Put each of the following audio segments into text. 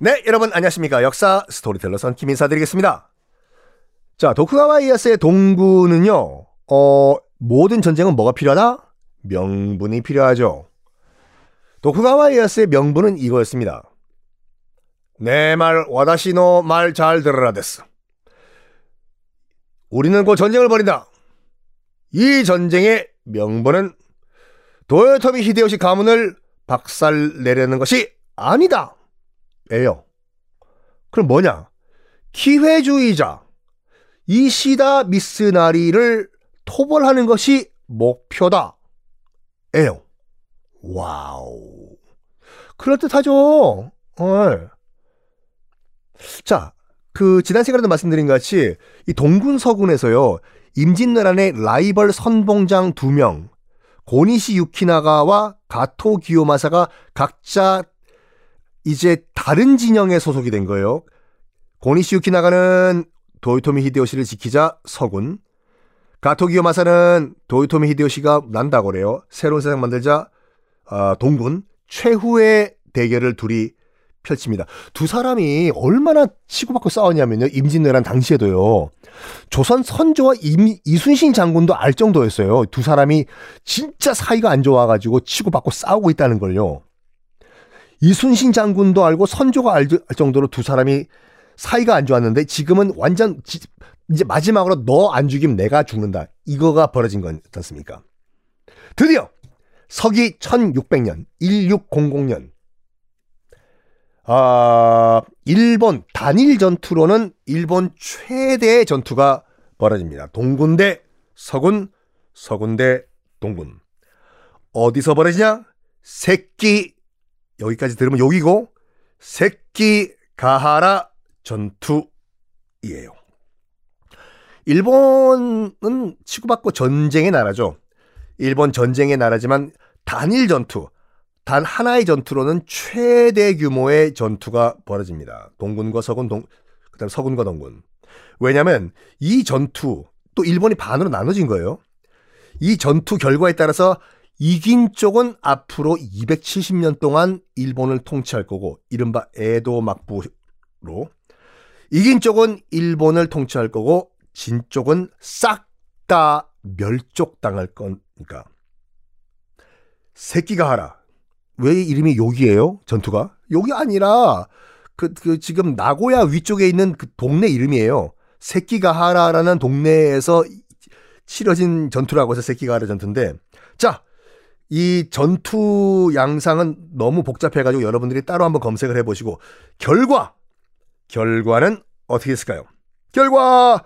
네, 여러분 안녕하십니까. 역사 스토리텔러 썬킴 인사드리겠습니다. 자, 도쿠가와 이에야스의 동군은요, 어, 모든 전쟁은 뭐가 필요하다? 명분이 필요하죠. 도쿠가와 이에야스의 명분은 이거였습니다. 내 말, 私の 말 잘 들으라 です. 우리는 곧 전쟁을 벌인다. 이 전쟁의 명분은 도요토미 히데요시 가문을 박살내려는 것이 아니다. 에요. 그럼 뭐냐? 기회주의자 이시다 미쓰나리를 토벌하는 것이 목표다. 에요. Wow. 그럴듯하죠. 어. 자, 그 지난 시간에도 말씀드린 것 같이 이 동군 서군에서요. 임진왜란의 라이벌 선봉장 두 명, 고니시 유키나가와 가토 기요마사가 각자 이제 다른 진영에 소속이 된 거예요. 고니시 유키나가는 도요토미 히데요시를 지키자 서군, 가토 기요 마사는 도요토미 히데요시가 난다고 그래요. 새로운 세상 만들자 어, 동군 최후의 대결을 둘이 펼칩니다. 두 사람이 얼마나 치고받고 싸웠냐면요. 임진왜란 당시에도요. 조선 선조와 임, 이순신 장군도 알 정도였어요. 두 사람이 진짜 사이가 안 좋아가지고 치고받고 싸우고 있다는 걸요. 이순신 장군도 알고 선조가 알, 정도로 두 사람이 사이가 안 좋았는데 지금은 완전 지, 이제 마지막으로 너 안 죽이면 내가 죽는다. 이거가 벌어진 건 어떻습니까? 드디어 서기 1600년 1600년 아, 일본 단일 전투로는 일본 최대의 전투가 벌어집니다. 동군 대 서군, 서군 대 동군. 어디서 벌어지냐? 새끼 여기까지 들으면 여기고 새끼 가하라 전투이에요. 일본은 치고받고 전쟁의 나라죠. 일본 전쟁의 나라지만 단일 전투, 단 하나의 전투로는 최대 규모의 전투가 벌어집니다. 동군과 서군, 동, 그다음 서군과 동군. 왜냐하면 이 전투 또 일본이 반으로 나눠진 거예요. 이 전투 결과에 따라서 이긴 쪽은 앞으로 270년 동안 일본을 통치할 거고 이른바 에도 막부로 이긴 쪽은 일본을 통치할 거고 진 쪽은 싹 다 멸족당할 거니까 새끼가 하라 왜 이름이 여기예요? 전투가? 여기 아니라 그, 그 지금 나고야 위쪽에 있는 그 동네 이름이에요. 새끼가 하라라는 동네에서 치러진 전투라고 해서 새끼가 하라 전투인데 자, 이 전투 양상은 너무 복잡해가지고 여러분들이 따로 한번 검색을 해보시고 결과 결과는 어떻게 했을까요? 결과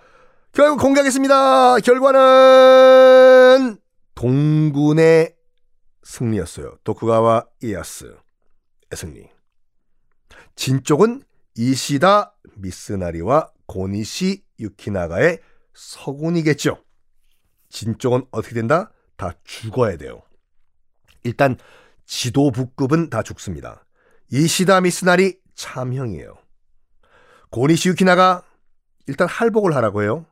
결국 공개하겠습니다. 결과는 동군의 승리였어요. 도쿠가와 이에야스의 승리. 진 쪽은 이시다 미스나리와 고니시 유키나가의 서군이겠죠. 진 쪽은 어떻게 된다? 다 죽어야 돼요. 일단 지도부급은 다 죽습니다. 이시다 미스나리 참형이에요. 고니시 유키나가 일단 할복을 하라고 해요.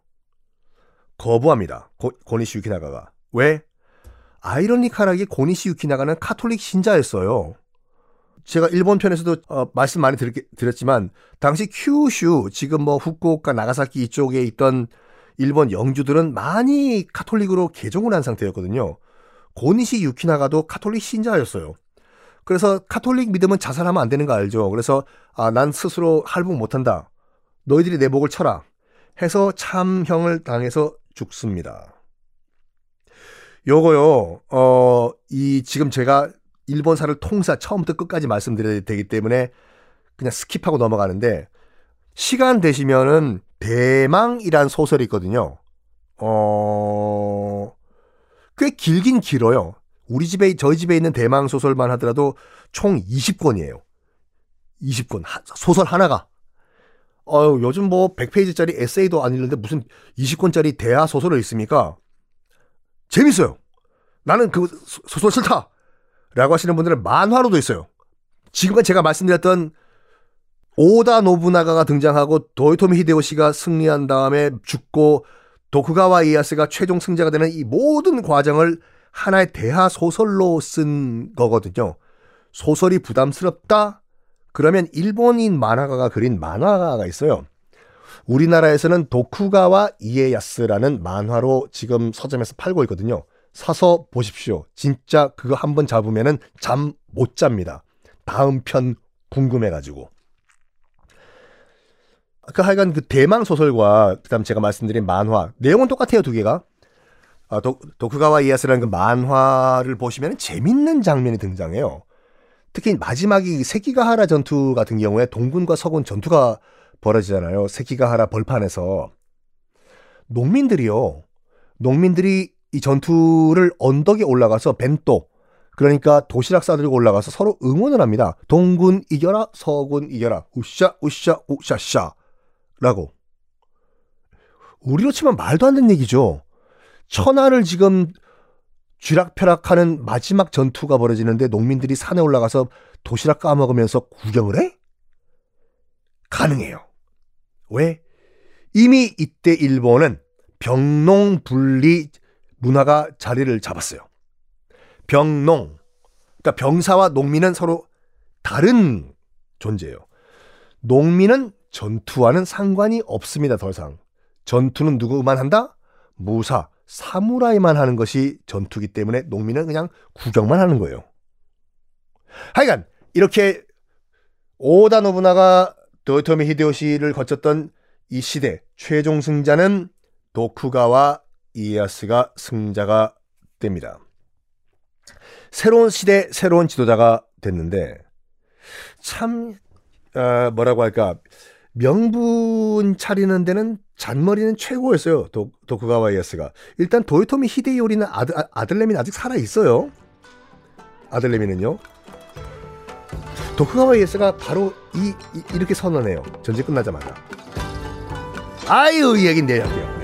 거부합니다. 고, 고니시 유키나가가. 왜? 아이러니컬하게 고니시 유키나가는 카톨릭 신자였어요. 제가 일본 편에서도 어, 말씀 많이 드렸, 드렸지만 당시 큐슈 지금 뭐 후쿠오카 나가사키 이쪽에 있던 일본 영주들은 많이 카톨릭으로 개종을 한 상태였거든요. 고니시 유키나가도 카톨릭 신자였어요. 그래서 카톨릭 믿음은 자살하면 안 되는 거 알죠. 그래서 아, 난 스스로 할복 못한다. 너희들이 내 목을 쳐라 해서 참형을 당해서 죽습니다. 요거요, 어, 이, 지금 제가 일본사를 통사 처음부터 끝까지 말씀드려야 되기 때문에 그냥 skip하고 넘어가는데, 시간 되시면은 대망이란 소설이 있거든요. 어, 꽤 길긴 길어요. 우리 집에, 저희 집에 있는 대망 소설만 하더라도 총 20권이에요. 20권. 소설 하나가. 어 요즘 뭐 100페이지짜리 에세이도 안 읽는데 무슨 20권짜리 대하 소설을 읽습니까? 재밌어요. 나는 그 소설 싫다. 라고 하시는 분들은 만화로도 있어요. 지금까지 제가 말씀드렸던 오다 노부나가가 등장하고 도요토미 히데요시가 승리한 다음에 죽고 도쿠가와 이에야스가 최종 승자가 되는 이 모든 과정을 하나의 대하 소설로 쓴 거거든요. 소설이 부담스럽다? 그러면 일본인 만화가가 그린 만화가 있어요. 우리나라에서는 도쿠가와 이에야스라는 만화로 지금 서점에서 팔고 있거든요. 사서 보십시오. 진짜 그거 한번 잡으면은 잠 못 잡니다. 다음 편 궁금해가지고. 그 하여간 그 대망 소설과 그다음 제가 말씀드린 만화 내용은 똑같아요 두 개가. 아, 도, 도쿠가와 이에야스라는 그 만화를 보시면 재밌는 장면이 등장해요. 특히 마지막이 세기가하라 전투 같은 경우에 동군과 서군 전투가 벌어지잖아요. 세기가하라 벌판에서 농민들이요. 농민들이 이 전투를 언덕에 올라가서 벤또 그러니까 도시락 싸들고 올라가서 서로 응원을 합니다. 동군 이겨라, 서군 이겨라, 우샤 우샤 우샤샤 라고. 우리로 치면 말도 안 되는 얘기죠. 천하를 지금 쥐락펴락하는 마지막 전투가 벌어지는데 농민들이 산에 올라가서 도시락 까먹으면서 구경을 해? 가능해요. 왜? 이미 이때 일본은 병농 분리 문화가 자리를 잡았어요. 병농. 그러니까 병사와 농민은 서로 다른 존재예요. 농민은 전투와는 상관이 없습니다, 더 이상. 전투는 누구만 한다? 무사, 사무라이만 하는 것이 전투기 때문에 농민은 그냥 구경만 하는 거예요. 하여간 이렇게 오다 노부나가 도요토미 히데요시를 거쳤던 이 시대 최종 승자는 도쿠가와 이에야스가 승자가 됩니다. 새로운 시대 새로운 지도자가 됐는데 참 어, 뭐라고 할까 명분 차리는 데는 잔머리는 최고였어요. 도, 도쿠가와 이에스가. 일단 도요토미 히데요리는 아들, 아들내미는 아직 살아 있어요. 아들내미는요. 도쿠가와 이에스가 바로 이, 이, 이렇게 선언해요. 전쟁 끝나자마자. 아유 이 얘기는 내일 할게요.